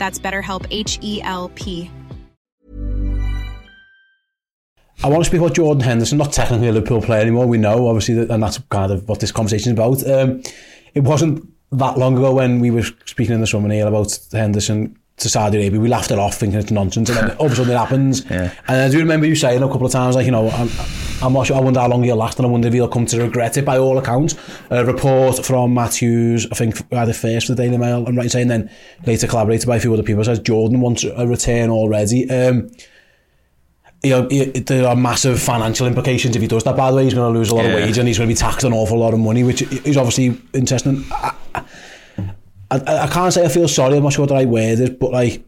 That's BetterHelp H E L P. I want to speak about Jordan Henderson, not technically a Liverpool player anymore. We know, obviously, that, and that's kind of what this conversation is about. Um, it wasn't that long ago when we were speaking in the summer Neil about Henderson to Saudi Arabia. We laughed it off, thinking it's nonsense, and then all of a sudden it happens. Yeah. And I do remember you saying a couple of times, like you know, I'm, I'm not sure. I wonder how long he'll last, and I wonder if he'll come to regret it. By all accounts, a report from Matthews, I think either first for the Daily Mail, I'm right in saying, then later collaborated by a few other people, says Jordan wants a return already. Um, you know, he- there are massive financial implications if he does that. By the way, he's going to lose a lot of Yeah. wage and he's going to be taxed an awful lot of money, which is obviously interesting. I, I, I can't say I feel sorry. I'm not sure what the right word is, but like,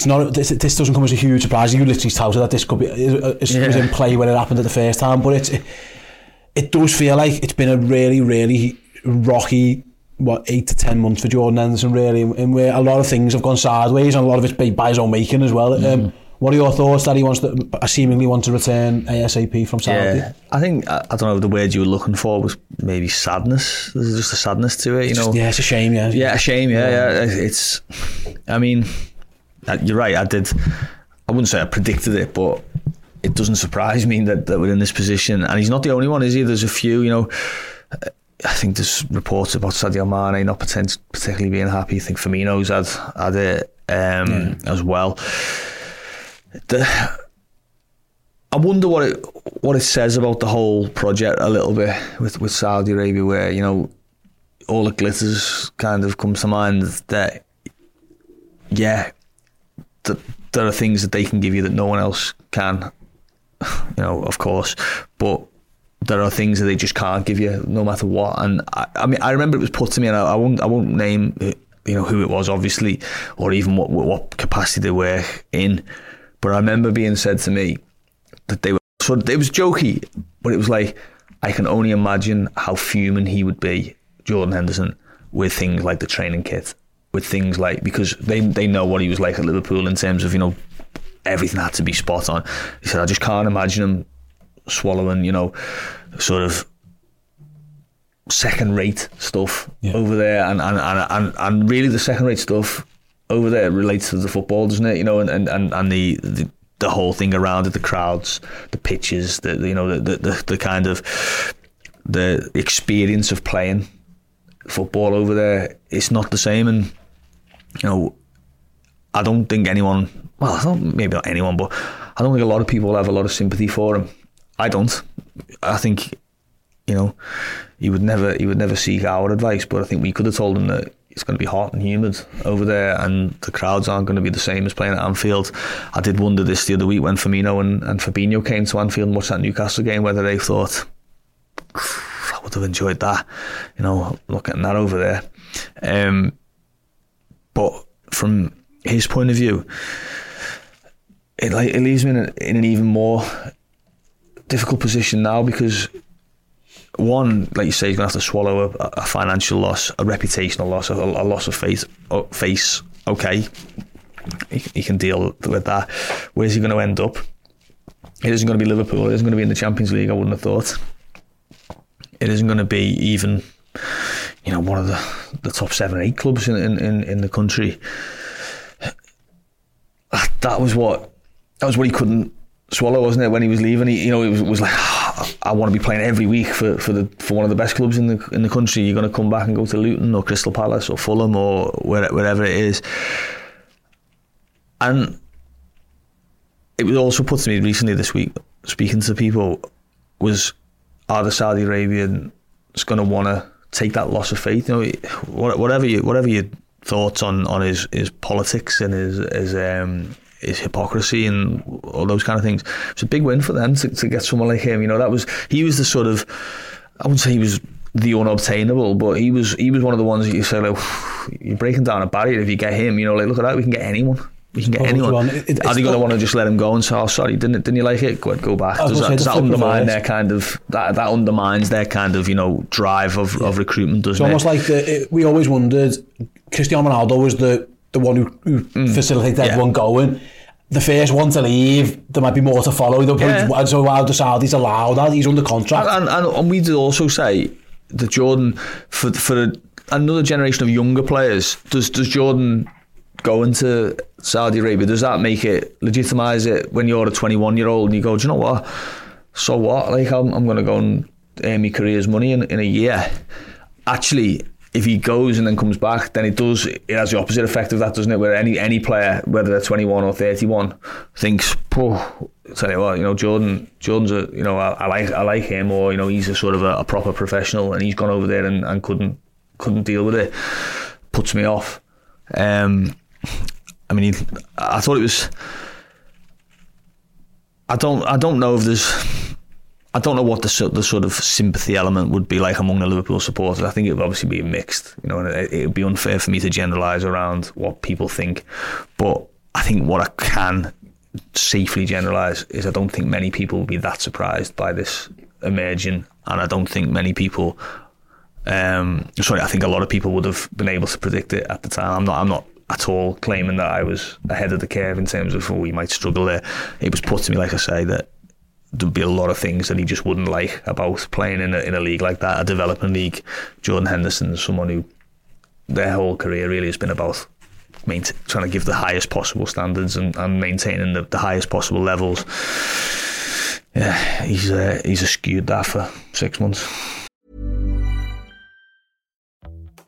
it's not. This, this doesn't come as a huge surprise. You literally touted that this could be it, was Yeah. in play when it happened at the first time, but it's it, it does feel like it's been a really, really rocky. What eight to ten months for Jordan Henderson, really, and where a lot of things have gone sideways, and a lot of it's by by his own making as well. Um, what are your thoughts that he wants to seemingly want to return ASAP from Saudi? Yeah, I think I, I don't know the word you were looking for was maybe sadness. There's just a sadness to it, you know. yeah, it's a shame. Yeah, Yeah, a shame. Yeah, yeah. It's. I mean, you're right. I did. I wouldn't say I predicted it, but it doesn't surprise me that, that we're in this position. And he's not the only one, is he? There's a few. You know, I think there's reports about Sadio Mane not particularly being happy. I think Firmino's had had it um, as well. The, I wonder what it what it says about the whole project a little bit with with Saudi Arabia, where you know all the glitters kind of comes to mind that yeah that there are things that they can give you that no one else can you know of course but there are things that they just can't give you no matter what. And I, I mean I remember it was put to me and I, I won't I won't name you know who it was obviously or even what what capacity they were in but I remember being said to me that they were so it was jokey but it was like I can only imagine how fuming he would be Jordan Henderson with things like the training kit with things like because they they know what he was like at Liverpool in terms of you know everything had to be spot on. He said I just can't imagine him swallowing you know sort of second rate stuff Yeah. over there. And and, and and really the second rate stuff over there relates to the football doesn't it? You know and and and, and the, the the whole thing around it the crowds the pitches the you know the the the kind of the experience of playing football over there it's not the same. And you know I don't think anyone well don't maybe not anyone but I don't think a lot of people have a lot of sympathy for him. I don't. I think you know he would never he would never seek our advice but I think we could have told him that it's going to be hot and humid over there and the crowds aren't going to be the same as playing at Anfield. I did wonder this the other week when Firmino and, and Fabinho came to Anfield and watched that Newcastle game whether they thought I would have enjoyed that you know looking at that over there. Um, but from his point of view it like it leaves me in, a, in an even more difficult position now because one, like you say, he's to have to swallow a, a financial loss, a reputational loss, a, a loss of face. Face, okay, he, he can deal with that. Where's he going to end up? It isn't going to be Liverpool. It isn't going to be in the Champions League. I wouldn't have thought. It isn't going to be even, you know, one of the, the top seven or eight clubs in, in, in, the country. That was what that was what he couldn't swallow, wasn't it? When he was leaving, he, you know, it was, was like, I want to be playing every week for, for the for one of the best clubs in the in the country. You're going to come back and go to Luton or Crystal Palace or Fulham or where, wherever it is. And it was also put to me recently this week, speaking to people, was are the Saudi Arabians going to want to take that loss of faith? You know, whatever you, whatever your thoughts on on his his politics and his his um his hypocrisy and all those kind of things. It's a big win for them to, to get someone like him. You know, that was he was the sort of I wouldn't say he was the unobtainable, but he was he was one of the ones that you say like you're breaking down a barrier if you get him. You know, like look at that, we can get anyone. We can get anyone. It, it, Are they going to want to just let him go and say, "Oh, sorry, didn't didn't you like it? Go go back." Does that, does that undermine their kind of that that undermines their kind of you know drive of, yeah. of recruitment? Doesn't it's almost like the, it, we always wondered. Cristiano Ronaldo was the the one who, who mm. facilitated yeah. everyone going. The first one to leave, there might be more to follow. Yeah. So while the Saudis allow that, he's under contract. And, and, and we did also say that Jordan for for another generation of younger players. Does does Jordan go to Saudi Arabia, does that make it legitimize it when you're a 21 year old and you go, do you know what? So what? Like I'm, I'm going to go and earn my career's money in, in a year. Actually, if he goes and then comes back, then it does. It has the opposite effect of that, doesn't it? Where any any player, whether they're 21 or 31, thinks, "Oh, tell you what, you know, Jordan, Jordan's a, you know, I, I like I like him, or you know, he's a sort of a, a proper professional, and he's gone over there and, and couldn't couldn't deal with it. Puts me off. Um, I mean, I thought it was. I don't. I don't know if there's. I don't know what the the sort of sympathy element would be like among the Liverpool supporters. I think it would obviously be mixed. You know, and it, it would be unfair for me to generalise around what people think. But I think what I can safely generalise is I don't think many people will be that surprised by this emerging, and I don't think many people. Um, sorry, I think a lot of people would have been able to predict it at the time. I'm not. I'm not at all claiming that I was ahead of the curve in terms of oh, we might struggle there. It was put to me, like I say, that there'd be a lot of things that he just wouldn't like about playing in a, in a league like that, a development league. Jordan Henderson is someone who their whole career really has been about trying to give the highest possible standards and, and maintaining the, the highest possible levels. Yeah, he's uh, he's skewed that for six months.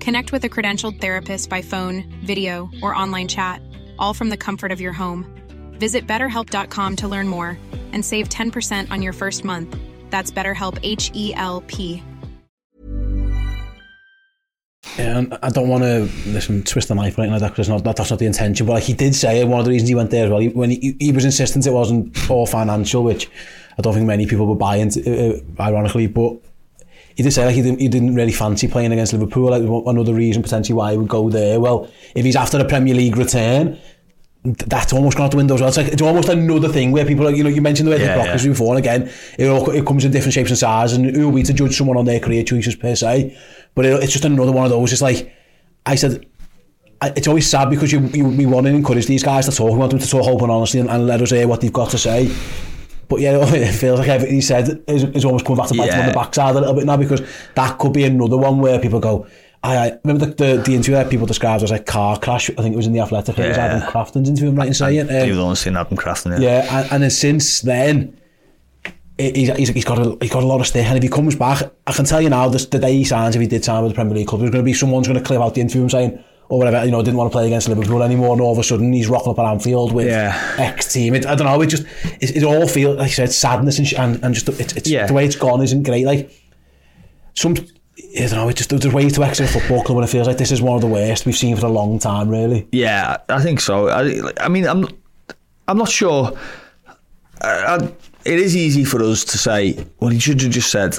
Connect with a credentialed therapist by phone, video, or online chat, all from the comfort of your home. Visit betterhelp.com to learn more and save 10% on your first month. That's BetterHelp H E L P. And I don't want to listen twist the knife like that because not, that's not the intention. But like he did say, one of the reasons he went there as well, he, when he, he was insistent it wasn't all financial, which I don't think many people would buy into, uh, ironically. But he did say like he didn't, he didn't really fancy playing against Liverpool. Like another reason potentially why he would go there. Well, if he's after a Premier League return, that's almost gone out the window as well. It's like it's almost another thing where people, like, you know, you mentioned the way yeah, the blockers yeah. before, and again, it all it comes in different shapes and sizes, and who are we to judge someone on their career choices per se? But it, it's just another one of those. It's like I said. It's always sad because you, you we want to encourage these guys to talk. We want them to talk open honestly and, and let us hear what they've got to say. But yeah, it feels like everything he said is, is almost coming back to bite yeah. on the backside a little bit now because that could be another one where people go, I, I remember the, the, the interview that people described as a car crash. I think it was in the Athletic. Yeah. It was Adam Crafton's interview. I'm right in saying. Um, You've only seen Adam Crafton. Yeah, yeah and, and then since then, he's, he's, he's got a he's got a lot of stick, and if he comes back, I can tell you now, this, the day he signs, if he did sign with the Premier League club, there's going to be someone's going to clip out the interview and saying, or whatever, you know, didn't want to play against Liverpool anymore, and all of a sudden he's rocking up at Anfield with yeah. X team. It, I don't know, it just, it, it all feels, like I said, sadness and, and, and just, it, it's, yeah. the way it's gone isn't great. Like, some, I don't know, it just, there's ways to exit a football club and it feels like this is one of the worst we've seen for a long time, really. Yeah, I think so. I, I mean, I'm, I'm not sure. I, I, it is easy for us to say, well, he should have just said,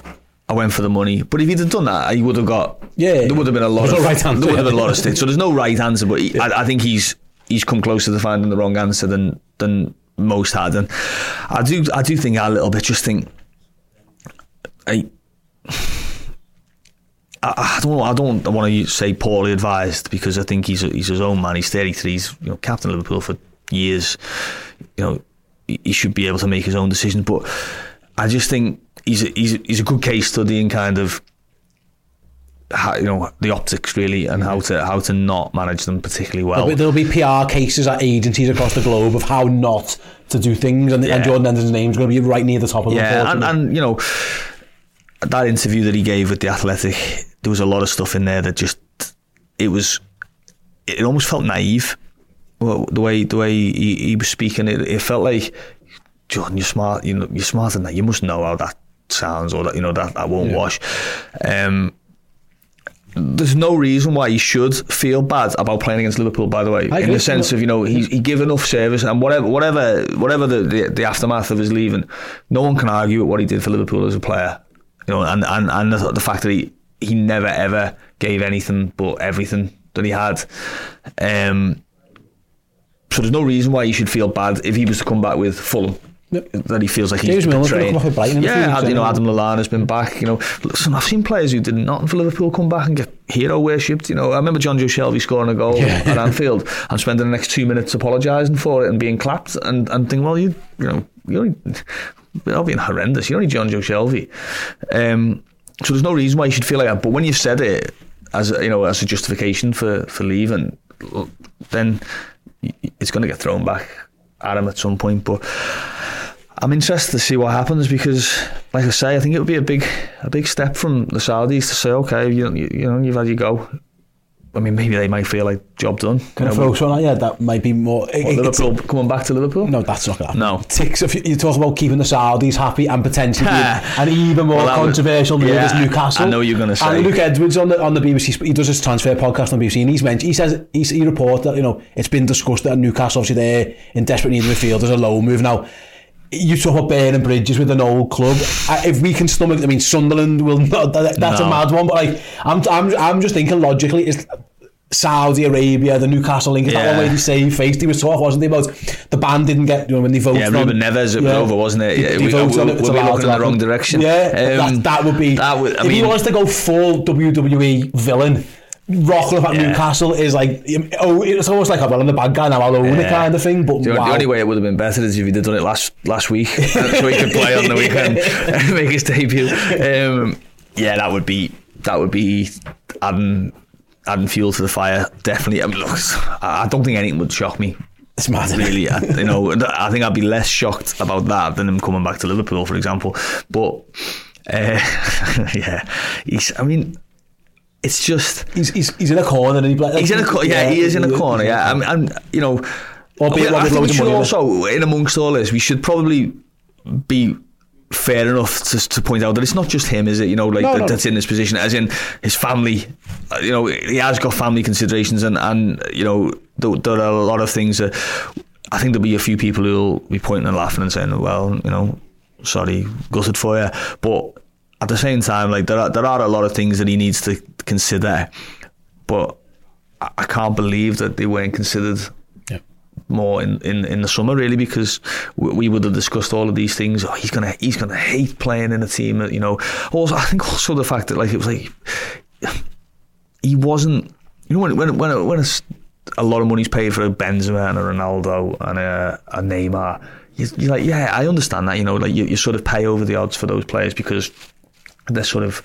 I went for the money. But if he'd have done that, he would have got. Yeah, there would have been a lot there's of no right answer. There would have been a lot of sticks. So there's no right answer. But he, I, I think he's he's come closer to finding the wrong answer than than most had. And I do I do think a little bit. Just think, I. I, I don't. I don't want to say poorly advised because I think he's he's his own man. He's 33. He's you know captain of Liverpool for years. You know he he should be able to make his own decisions. But I just think he's a, he's a, he's a good case study in kind of how, you know the optics really and how to how to not manage them particularly well. There'll be, there'll be PR cases at agencies across the globe of how not to do things, and, Yeah. and Jordan Henderson's name's going to be right near the top of them. Yeah, and, and you know that interview that he gave with the Athletic, there was a lot of stuff in there that just it was it almost felt naive. Well, the way the way he, he was speaking, it, it felt like Jordan, you're smart. You know, you're smarter than that. You must know how that sounds, or that you know that that won't wash. Um, there's no reason why he should feel bad about playing against Liverpool. By the way, in the sense of you know he he give enough service and whatever whatever whatever the, the the aftermath of his leaving, no one can argue with what he did for Liverpool as a player. You know, and and and the, the fact that he he never ever gave anything but everything that he had. Um, so there's no reason why he should feel bad if he was to come back with Fulham. That he feels like he's James Milner's gonna betrayed. come off with Brighton in a few Yeah, weeks, you know. Adam Lallana has been back. You know, listen, I've seen players who did nothing for Liverpool come back and get hero worshipped. You know, I remember Jonjo Shelvey scoring a goal at Anfield and spending the next two minutes apologising for it and being clapped and and think, well, you you know, you only being horrendous, you're only Jonjo Shelvey. Um, so there's no reason why you should feel like that. But when you've said it as you know as a justification for for leaving, then it's going to get thrown back at him at some point. But I'm interested to see what happens because, like I say, I think it would be a big a big step from the Saudis to say, okay, you, you, you know, you've had your go. I mean, maybe they might feel like job done. Can You I know, throw something at you? That might be more. it- Liverpool coming back to Liverpool? No, that's not going to No. Ticks, if you, you talk about keeping the Saudis happy and potentially being an even more Well, that controversial move yeah, is Newcastle. I know you're gonna say. And Luke Edwards on the on the BBC, he does his transfer podcast on BBC, and he's mentioned, he says he's, he reports that you know it's been discussed that Newcastle obviously they're in desperate need of midfield as a low move now. You talk about burning bridges with an old club. If we can stomach, I mean, Sunderland will not. That, that's a mad one. But like, I'm, I'm, I'm just thinking logically, is Saudi Arabia, the Newcastle link, is that Yeah. one way they save face? He was talk, wasn't he, about the band didn't get, you know, when they voted Yeah, on- Ruben Neves at Dover, wasn't it? Yeah, they we- voted on it, we'll be looking in the wrong direction. Yeah, Um, that, that would be, that would- I if he wants to go full WWE villain, up at Yeah. Newcastle is like, oh, it's almost like, well, I'm the bad guy now, I'll own it kind of thing, but The, wow. the only way it would have been better is if he'd have done it last last week, so he could play on the weekend and make his debut. Um, yeah, that would be that would be adding adding fuel to the fire. Definitely. I mean, look, I don't think anything would shock me. It's mad? Really, I, you know, I think I'd be less shocked about that than him coming back to Liverpool, for example. But uh, yeah, he's. I mean, it's just. He's, he's, he's in a corner and he like, He's in a corner yeah, he is in a corner. Yeah, I'm, I'm you know, Albeit I, I think we should also, in amongst all this, we should probably be fair enough to, to point out that it's not just him, is it? You know, like No, that, no. that's in this position, as in his family. uh, You know, he has got family considerations, and and you know, there, there are a lot of things that I think there'll be a few people who'll be pointing and laughing and saying, "Well, you know, sorry, gutted for you," but at the same time, like there are there are a lot of things that he needs to consider, but I, can't believe that they weren't considered Yeah. more in, in, in the summer really because we, we would have discussed all of these things oh, he's gonna he's gonna hate playing in a team that you know also I think also the fact that like it was like he wasn't you know when when when, when it's a lot of money's paid for a Benzema and a Ronaldo and a, a Neymar you- you're like yeah I understand that you know like you, you sort of pay over the odds for those players because they're sort of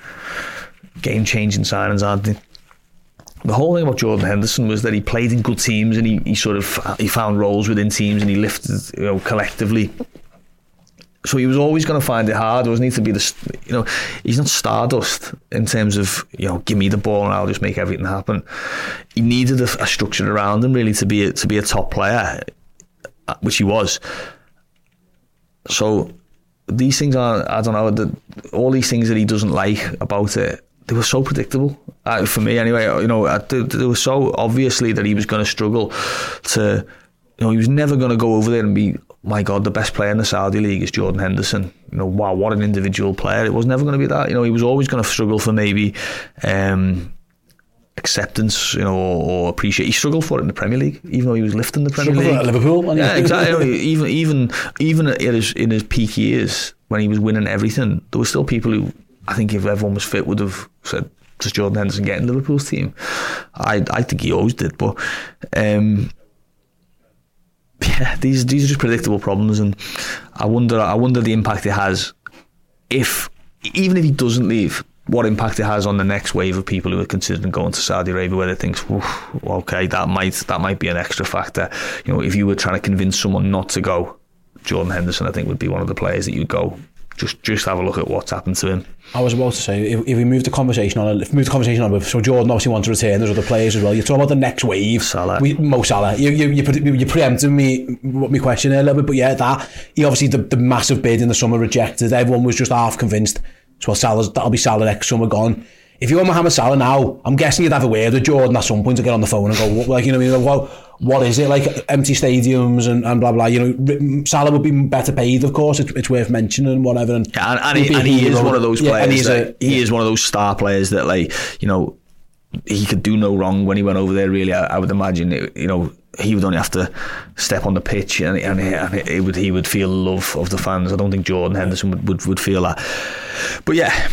game changing signings aren't they the whole thing about Jordan Henderson was that he played in good teams and he, he sort of he found roles within teams and he lifted you know collectively So he was always going to find it hard. There was need to be the, you know, he's not stardust in terms of you know, give me the ball and I'll just make everything happen. He needed a, a structure around him really to be a, to be a top player, uh, which he was. So these things are I don't know the, all these things that he doesn't like about it they were so predictable uh, for me anyway you know uh, they, they were so obviously that he was going to struggle to you know he was never going to go over there and be my god the best player in the Saudi league is Jordan Henderson you know wow what an individual player it was never going to be that you know he was always going to struggle for maybe um, acceptance, you know, or, or, appreciate. He struggled for it in the Premier League, even though he was lifting the Premier Struggled League. at Liverpool. Yeah, exactly. even even even in his in his peak years when he was winning everything, there were still people who I think if everyone was fit would have said, "Does Jordan Henderson get in Liverpool's team?" I I think he always did, but. Um, yeah, these these are just predictable problems, and I wonder I wonder the impact it has if even if he doesn't leave, what impact it has on the next wave of people who are considering going to Saudi Arabia, where they think, okay, that might that might be an extra factor. You know, if you were trying to convince someone not to go, Jordan Henderson, I think, would be one of the players that you'd go. Just, just have a look at what's happened to him. I was about to say, if, if we move the conversation on, if we move the conversation on so Jordan obviously wants to return, there's other players as well. You're talking about the next wave. Salah. We, Mo Salah. You, you, you, you preempted me, what my question a little bit, but yeah, that, he obviously, the, the massive bid in the summer rejected. Everyone was just half convinced so Salah's, that'll be Salah next summer gone. If you were Mohamed Salah now, I'm guessing you'd have a word with Jordan at some point to get on the phone and go, what, like, you know what I mean? Well, what is it? Like empty stadiums and, and blah, blah. You know, Salah would be better paid, of course. It's, it's worth mentioning, whatever. And, yeah, and, and, he, and he, is one of those players. Yeah, that, a, he yeah. is one of those star players that, like, you know, he could do no wrong when he went over there. Really, I, I would imagine, it, you know, he would only have to step on the pitch and, and, and it would he would feel love of the fans. I don't think Jordan Henderson would, would, would feel that. But yeah,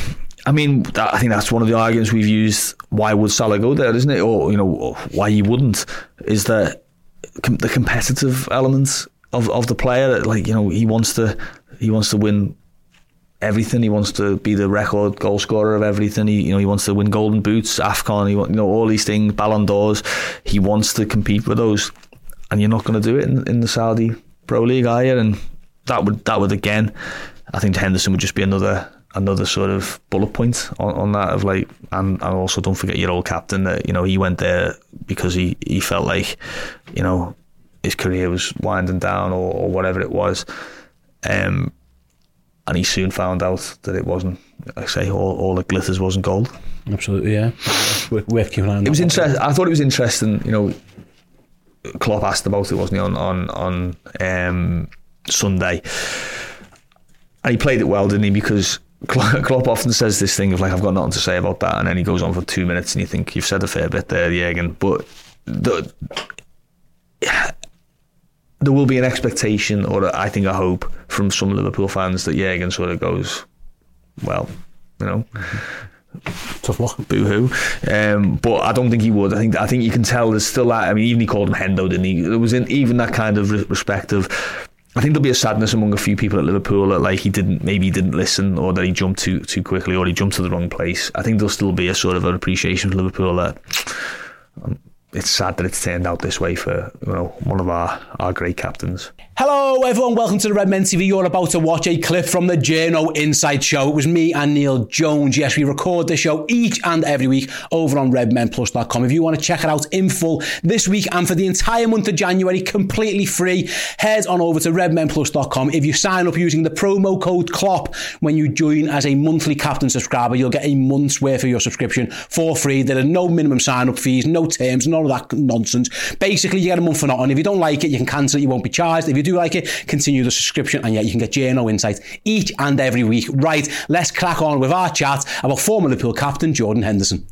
I mean, that, I think that's one of the arguments we've used. Why would Salah go there, isn't it? Or you know, why he wouldn't is that com- the competitive elements of, of the player. That like you know, he wants to he wants to win everything. He wants to be the record goal scorer of everything. He, you know, he wants to win golden boots, Afcon. He, you know, all these things, Ballon d'Ors. He wants to compete with those, and you're not going to do it in, in the Saudi Pro League, are you? And that would that would again, I think Henderson would just be another another sort of bullet point on, on that of like and, and also don't forget your old captain that you know he went there because he he felt like you know his career was winding down or, or whatever it was um and he soon found out that it wasn't. I say all, all the glitters wasn't gold. Absolutely, yeah. Worth keeping an eye on. It was interesting. I thought it was interesting. You know, Klopp asked about it, wasn't he, on on on um, Sunday, and he played it well, didn't he? Because Klopp often says this thing of like, I've got nothing to say about that, and then he goes on for two minutes, and you think you've said a fair bit there, Jurgen. But the, there will be an expectation, or I think a hope from some Liverpool fans that Jurgen sort of goes, well, you know. Tough luck. Boo hoo. Um, but I don't think he would. I think I think you can tell there's still that. I mean, even he called him Hendo, didn't he? There was in, even that kind of respect of. I think there'll be a sadness among a few people at Liverpool that like he didn't maybe he didn't listen or that he jumped too too quickly or he jumped to the wrong place. I think there'll still be a sort of an appreciation for Liverpool that um, it's sad that it's turned out this way for you know one of our, our great captains. Hello, everyone. Welcome to the Red Men TV. You're about to watch a clip from the Journo Insight Show. It was me and Neil Jones. Yes, we record this show each and every week over on redmenplus.com. If you want to check it out in full this week and for the entire month of January, completely free, head on over to redmenplus.com. If you sign up using the promo code CLOP when you join as a monthly captain subscriber, you'll get a month's worth of your subscription for free. There are no minimum sign up fees, no terms, none of that nonsense. Basically, you get a month for nothing. If you don't like it, you can cancel it. You won't be charged. If you do like it, continue the subscription, and yeah, you can get Journo insights each and every week. Right, let's crack on with our chat about former Liverpool captain Jordan Henderson.